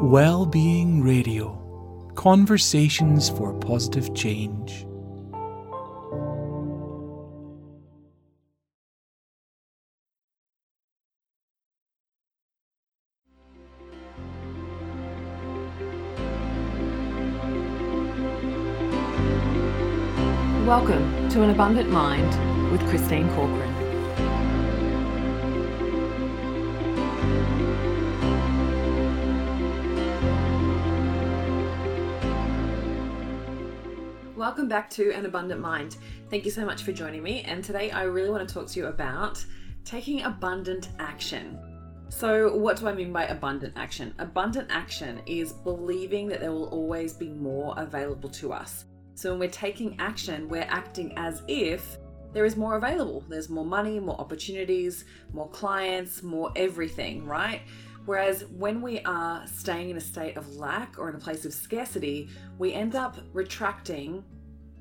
Well-being Radio. Conversations for positive change. Welcome to An Abundant Mind with Christine Corcoran. Welcome back to An Abundant Mind. Thank you so much for joining me. And today I really want to talk to you about taking abundant action. So, what do I mean by abundant action? Abundant action is believing that there will always be more available to us. So when we're taking action, we're acting as if there is more available. There's more money, more opportunities, more clients, more everything, right? Whereas when we are staying in a state of lack or in a place of scarcity, we end up retracting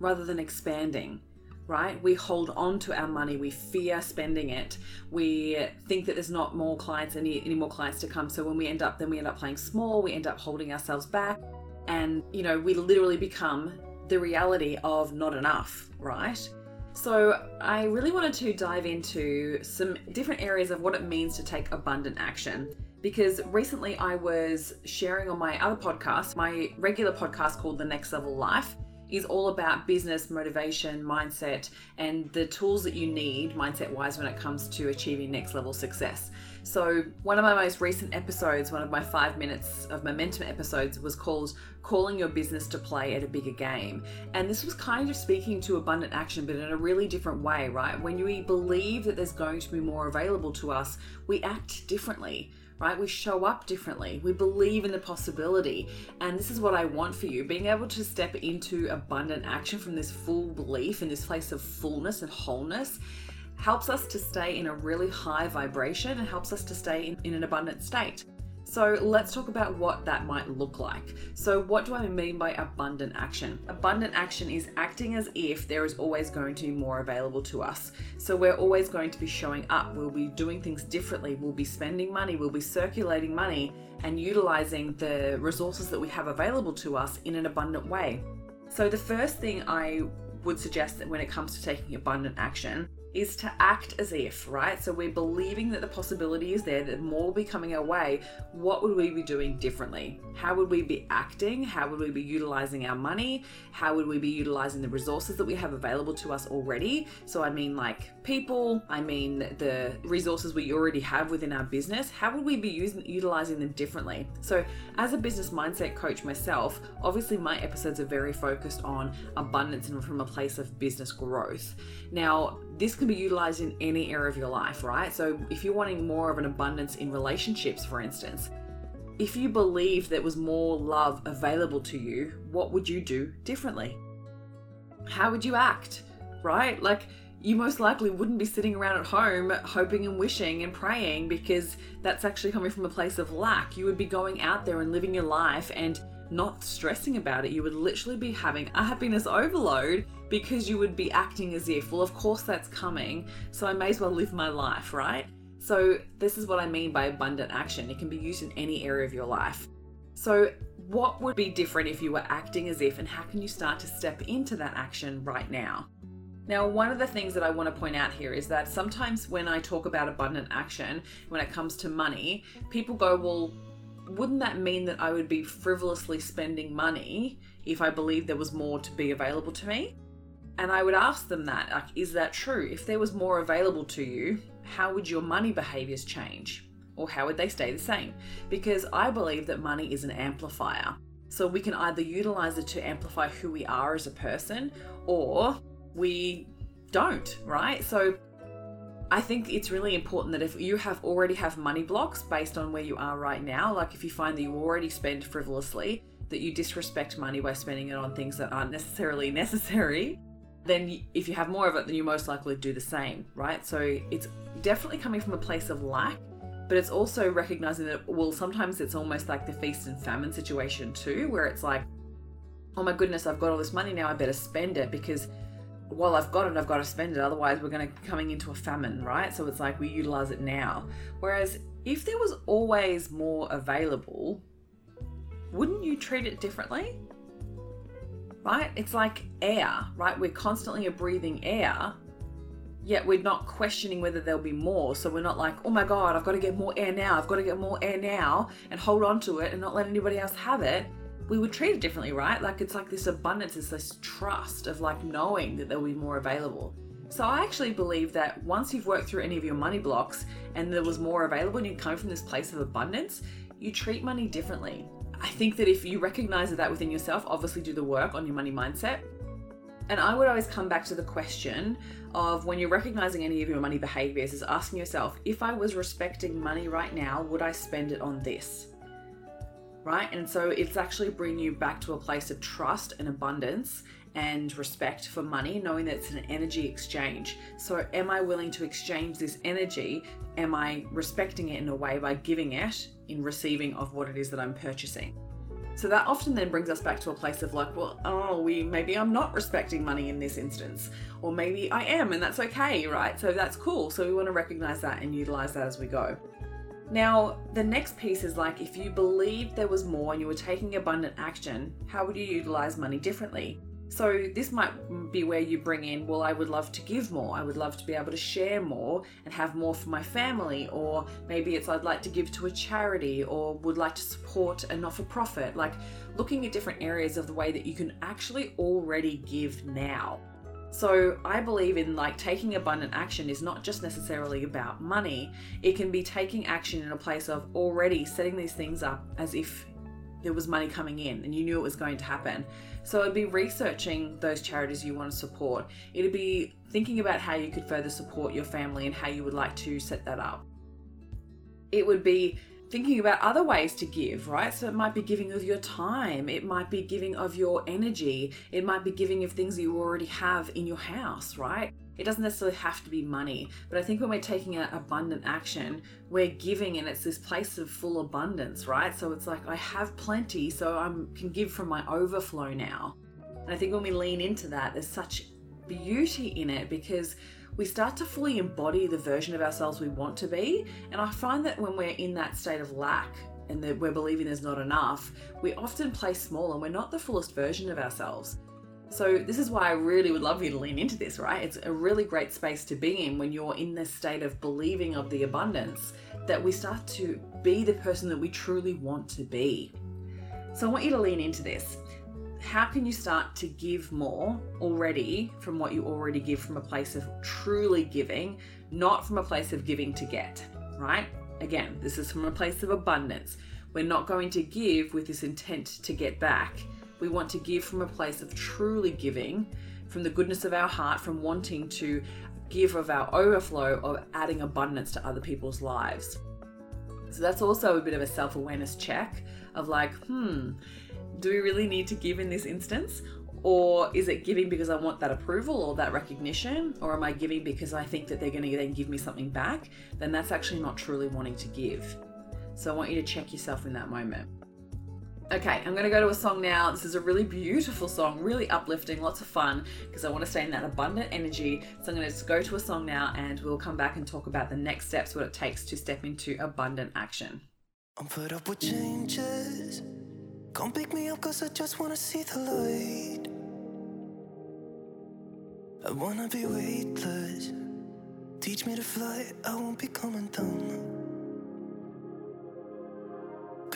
rather than expanding, right? We hold on to our money, we fear spending it, we think that there's not more clients, any, any more clients to come. So when we end up, then we end up playing small, we end up holding ourselves back, and you know, we literally become the reality of not enough, right? So, I really wanted to dive into some different areas of what it means to take abundant action. Because recently I was sharing on my other podcast, my regular podcast called The Next Level Life, is all about business, motivation, mindset, and the tools that you need mindset wise when it comes to achieving next level success. So, one of my most recent episodes, one of my five minutes of momentum episodes, was called Calling Your Business to Play at a Bigger Game. And this was kind of speaking to abundant action, but in a really different way, right? When we believe that there's going to be more available to us, we act differently right? We show up differently. We believe in the possibility. And this is what I want for you being able to step into abundant action from this full belief in this place of fullness and wholeness helps us to stay in a really high vibration and helps us to stay in, in an abundant state. So let's talk about what that might look like. So, what do I mean by abundant action? Abundant action is acting as if there is always going to be more available to us. So, we're always going to be showing up, we'll be doing things differently, we'll be spending money, we'll be circulating money and utilizing the resources that we have available to us in an abundant way. So, the first thing I would suggest that when it comes to taking abundant action is to act as if, right? So we're believing that the possibility is there, that more will be coming our way. What would we be doing differently? How would we be acting? How would we be utilizing our money? How would we be utilizing the resources that we have available to us already? So I mean, like people, I mean, the resources we already have within our business. How would we be using, utilizing them differently? So, as a business mindset coach myself, obviously my episodes are very focused on abundance and from a place of business growth. Now, this can be utilized in any area of your life, right? So, if you're wanting more of an abundance in relationships, for instance, if you believe there was more love available to you, what would you do differently? How would you act, right? Like, you most likely wouldn't be sitting around at home hoping and wishing and praying because that's actually coming from a place of lack. You would be going out there and living your life and not stressing about it. You would literally be having a happiness overload because you would be acting as if, well, of course that's coming, so I may as well live my life, right? So, this is what I mean by abundant action. It can be used in any area of your life. So, what would be different if you were acting as if, and how can you start to step into that action right now? Now, one of the things that I want to point out here is that sometimes when I talk about abundant action, when it comes to money, people go, well, wouldn't that mean that I would be frivolously spending money if I believed there was more to be available to me? And I would ask them that, like, is that true? If there was more available to you, how would your money behaviors change? Or how would they stay the same? Because I believe that money is an amplifier. So we can either utilize it to amplify who we are as a person, or we don't, right? So I think it's really important that if you have already have money blocks based on where you are right now, like if you find that you already spend frivolously, that you disrespect money by spending it on things that aren't necessarily necessary, then if you have more of it, then you're most likely to do the same, right? So it's definitely coming from a place of lack, but it's also recognizing that, well, sometimes it's almost like the feast and famine situation too, where it's like, oh my goodness, I've got all this money now, I better spend it because while I've got it, I've got to spend it. Otherwise, we're going to be coming into a famine, right? So it's like we utilize it now. Whereas if there was always more available, wouldn't you treat it differently? Right? It's like air, right? We're constantly breathing air, yet we're not questioning whether there'll be more. So we're not like, oh my God, I've got to get more air now. I've got to get more air now and hold on to it and not let anybody else have it we would treat it differently, right? Like it's like this abundance, it's this trust of like knowing that there'll be more available. So I actually believe that once you've worked through any of your money blocks and there was more available and you come from this place of abundance, you treat money differently. I think that if you recognize that within yourself, obviously do the work on your money mindset. And I would always come back to the question of when you're recognizing any of your money behaviors, is asking yourself, if I was respecting money right now, would I spend it on this? right? And so it's actually bringing you back to a place of trust and abundance and respect for money, knowing that it's an energy exchange. So, am I willing to exchange this energy? Am I respecting it in a way by giving it in receiving of what it is that I'm purchasing? So that often then brings us back to a place of like, well, oh, we maybe I'm not respecting money in this instance, or maybe I am, and that's okay, right? So that's cool. So we want to recognize that and utilize that as we go. Now, the next piece is like if you believed there was more and you were taking abundant action, how would you utilize money differently? So, this might be where you bring in, well, I would love to give more. I would love to be able to share more and have more for my family. Or maybe it's I'd like to give to a charity or would like to support a not for profit. Like looking at different areas of the way that you can actually already give now. So I believe in like taking abundant action is not just necessarily about money. It can be taking action in a place of already setting these things up as if there was money coming in and you knew it was going to happen. So it'd be researching those charities you want to support. It'd be thinking about how you could further support your family and how you would like to set that up. It would be thinking about other ways to give, right? So it might be giving of your time, it might be giving of your energy, it might be giving of things you already have in your house, right? It doesn't necessarily have to be money, but I think when we're taking an abundant action, we're giving and it's this place of full abundance, right? So it's like I have plenty, so I can give from my overflow now. And I think when we lean into that, there's such beauty in it because we start to fully embody the version of ourselves we want to be. And I find that when we're in that state of lack and that we're believing there's not enough, we often play small and we're not the fullest version of ourselves. So, this is why I really would love you to lean into this, right? It's a really great space to be in when you're in this state of believing of the abundance that we start to be the person that we truly want to be. So, I want you to lean into this how can you start to give more already from what you already give from a place of truly giving, not from a place of giving to get, right? Again, this is from a place of abundance. We're not going to give with this intent to get back. We want to give from a place of truly giving, from the goodness of our heart, from wanting to give of our overflow of adding abundance to other people's lives. So that's also a bit of a self awareness check of like, hmm, do we really need to give in this instance? Or is it giving because I want that approval or that recognition? Or am I giving because I think that they're going to then give me something back? Then that's actually not truly wanting to give. So I want you to check yourself in that moment. Okay, I'm to go to a song now. This is a really beautiful song, really uplifting, lots of fun, because I want to stay in that abundant energy. So I'm to just go to a song now and we'll come back and talk about the next steps, what it takes to step into abundant action. I'm fed up with changes. Come pick me up cause I just wanna see the light. I wanna be weightless. Teach me to fly, I won't be coming down.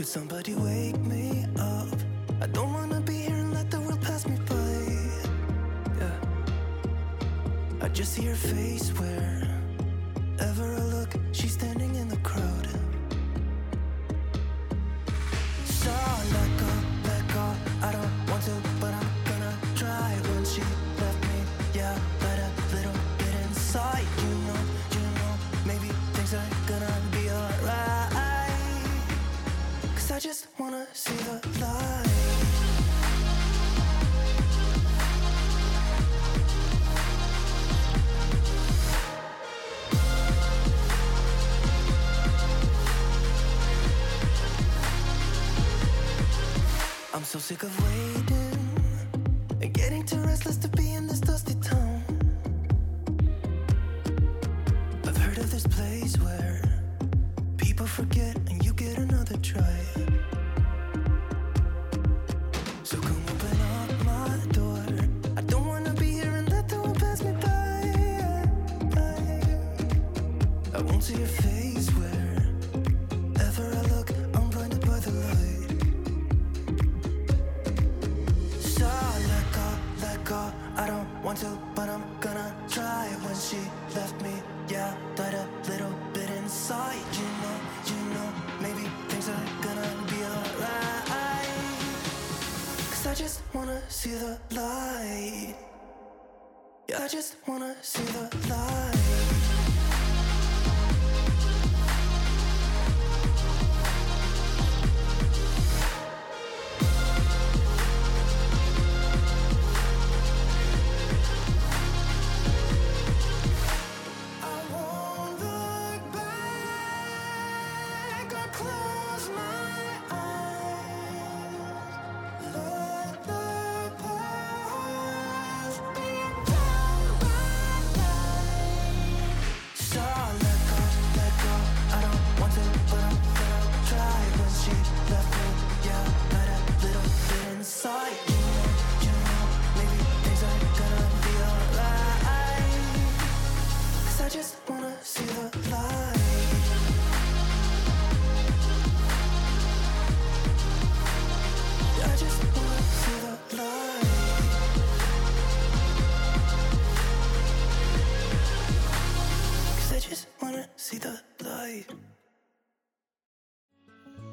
Could somebody wake me up? I don't wanna be here and let the world pass me by. Yeah. I just see her face wherever I look, she's standing sick of waiting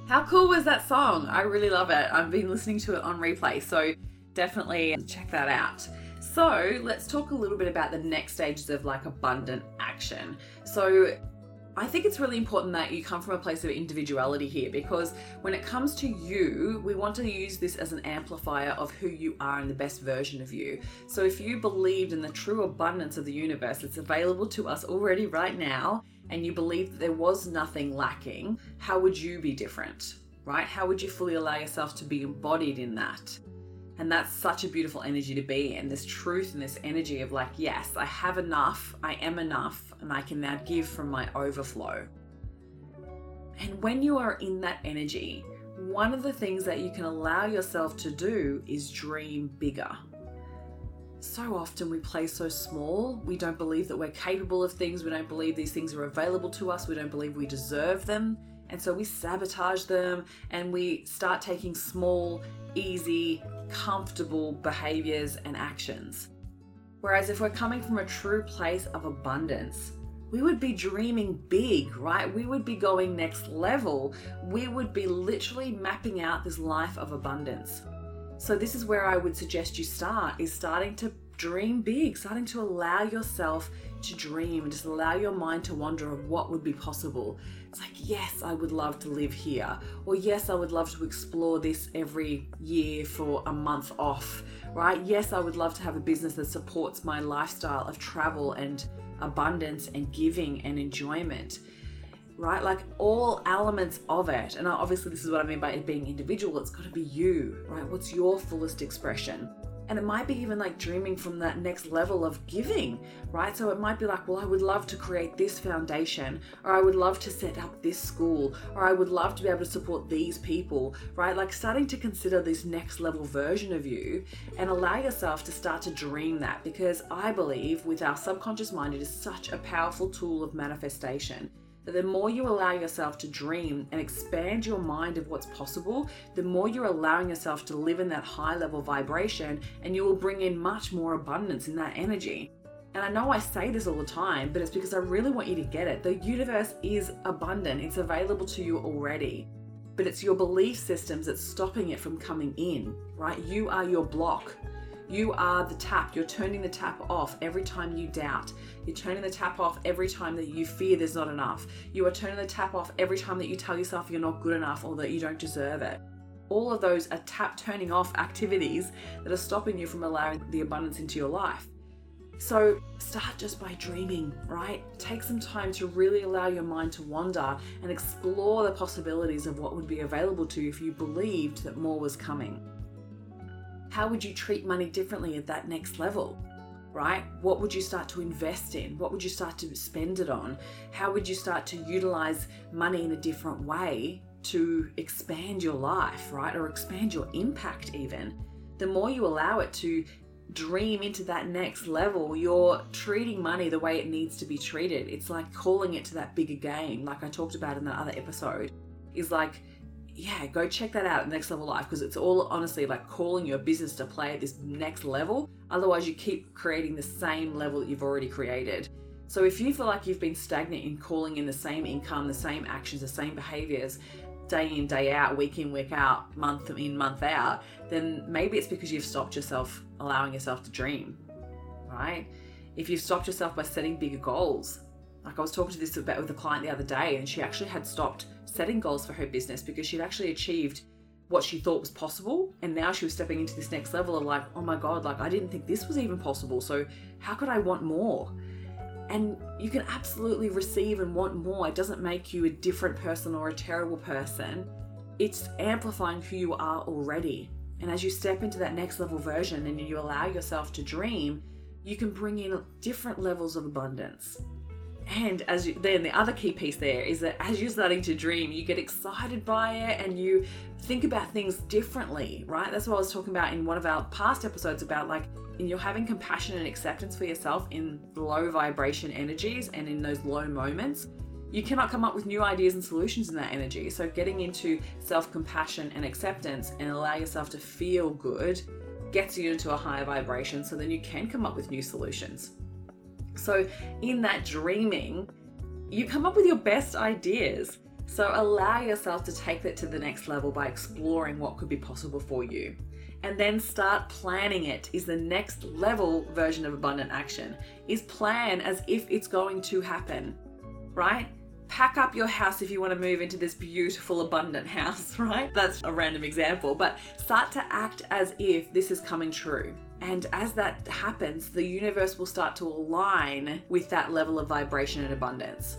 How cool was that song? I really love it. I've been listening to it on replay, so definitely check that out. So, let's talk a little bit about the next stages of like abundant action. So, I think it's really important that you come from a place of individuality here because when it comes to you, we want to use this as an amplifier of who you are and the best version of you. So if you believed in the true abundance of the universe that's available to us already right now, and you believed that there was nothing lacking, how would you be different? Right? How would you fully allow yourself to be embodied in that? And that's such a beautiful energy to be in this truth and this energy of like, yes, I have enough, I am enough, and I can now give from my overflow. And when you are in that energy, one of the things that you can allow yourself to do is dream bigger. So often we play so small, we don't believe that we're capable of things, we don't believe these things are available to us, we don't believe we deserve them. And so we sabotage them and we start taking small, easy, comfortable behaviors and actions. Whereas if we're coming from a true place of abundance, we would be dreaming big, right? We would be going next level. We would be literally mapping out this life of abundance. So this is where I would suggest you start is starting to dream big, starting to allow yourself to dream just allow your mind to wander of what would be possible. It's like, yes, I would love to live here, or yes, I would love to explore this every year for a month off, right? Yes, I would love to have a business that supports my lifestyle of travel and abundance and giving and enjoyment right? Like all elements of it. And obviously, this is what I mean by it being individual. It's got to be you, right? What's your fullest expression? And it might be even like dreaming from that next level of giving, right? So it might be like, well, I would love to create this foundation, or I would love to set up this school, or I would love to be able to support these people, right? Like starting to consider this next level version of you and allow yourself to start to dream that because I believe with our subconscious mind, it is such a powerful tool of manifestation that the more you allow yourself to dream and expand your mind of what's possible, the more you're allowing yourself to live in that high level vibration and you will bring in much more abundance in that energy. And I know I say this all the time, but it's because I really want you to get it. The universe is abundant, it's available to you already. But it's your belief systems that's stopping it from coming in, right? You are your block. You are the tap. You're turning the tap off every time you doubt. You're turning the tap off every time that you fear there's not enough. You are turning the tap off every time that you tell yourself you're not good enough or that you don't deserve it. All of those are tap turning off activities that are stopping you from allowing the abundance into your life. So start just by dreaming, right? Take some time to really allow your mind to wander and explore the possibilities of what would be available to you if you believed that more was coming. How would you treat money differently at that next level? Right? What would you start to invest in? What would you start to spend it on? How would you start to utilize money in a different way to expand your life, right? Or expand your impact, even. The more you allow it to dream into that next level, you're treating money the way it needs to be treated. It's like calling it to that bigger game, like I talked about in that other episode, is like, yeah, go check that out, at Next Level Life, because it's all honestly like calling your business to play at this next level. Otherwise, you keep creating the same level that you've already created. So if you feel like you've been stagnant in calling in the same income, the same actions, the same behaviors, day in, day out, week in, week out, month in, month out, then maybe it's because you've stopped yourself allowing yourself to dream, right? If you've stopped yourself by setting bigger goals, like I was talking to this about with a client the other day, and she actually had stopped setting goals for her business because she'd actually achieved what she thought was possible and now she was stepping into this next level of like oh my god like i didn't think this was even possible so how could i want more and you can absolutely receive and want more. It doesn't make you a different person or a terrible person. It's amplifying who you are already. And as you step into that next level version and you allow yourself to dream, you can bring in different levels of abundance. And as you, then the other key piece there is that as you're starting to dream, you get excited by it and you think about things differently, right? That's what I was talking about in one of our past episodes about like and you're having compassion and acceptance for yourself in low vibration energies and in those low moments, you cannot come up with new ideas and solutions in that energy. So, getting into self compassion and acceptance and allow yourself to feel good gets you into a higher vibration so then you can come up with new solutions. So, in that dreaming, you come up with your best ideas. So, allow yourself to take that to the next level by exploring what could be possible for you. And then start planning it is the next level version of abundant action. Is plan as if it's going to happen right? Pack up your house if you want to move into this beautiful abundant house right? That's a random example but start to act as if this is coming true and as that happens the universe will start to align with that level of vibration and abundance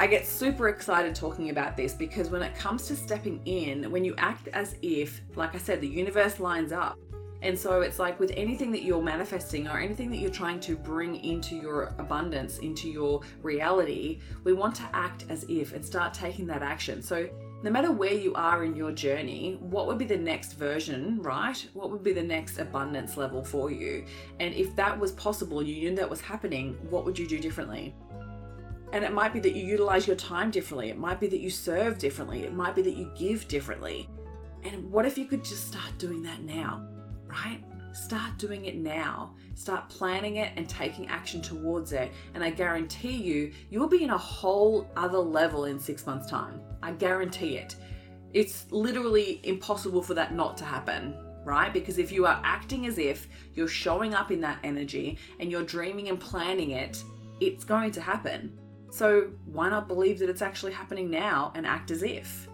I get super excited talking about this because when it comes to stepping in, when you act as if, like I said, the universe lines up. And so it's like with anything that you're manifesting or anything that you're trying to bring into your abundance, into your reality, we want to act as if and start taking that action. So no matter where you are in your journey, what would be the next version, right? What would be the next abundance level for you? And if that was possible, you knew that was happening, what would you do differently? And it might be that you utilize your time differently. It might be that you serve differently. It might be that you give differently. And what if you could just start doing that now, right? Start doing it now. Start planning it and taking action towards it. And I guarantee you, you will be in a whole other level in six months' time. I guarantee it. It's literally impossible for that not to happen, right? Because if you are acting as if you're showing up in that energy and you're dreaming and planning it, it's going to happen. So why not believe that it's actually happening now and act as if?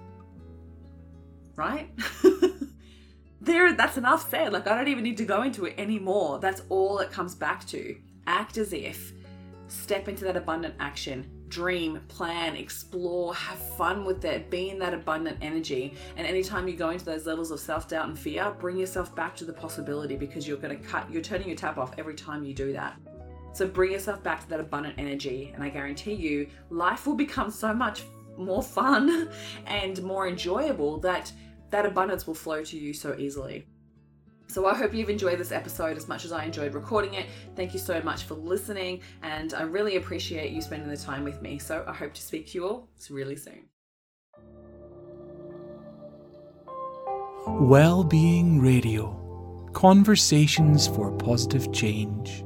Right? there that's enough said. Like I don't even need to go into it anymore. That's all it comes back to. Act as if. Step into that abundant action. Dream, plan, explore, have fun with it, be in that abundant energy. And anytime you go into those levels of self doubt and fear, bring yourself back to the possibility because you're going to cut, you're turning your tap off every time you do that. So bring yourself back to that abundant energy, and I guarantee you, life will become so much more fun and more enjoyable that that abundance will flow to you so easily. So I hope you've enjoyed this episode as much as I enjoyed recording it. Thank you so much for listening, and I really appreciate you spending the time with me. So I hope to speak to you all really soon. Well-being Radio. Conversations for positive change.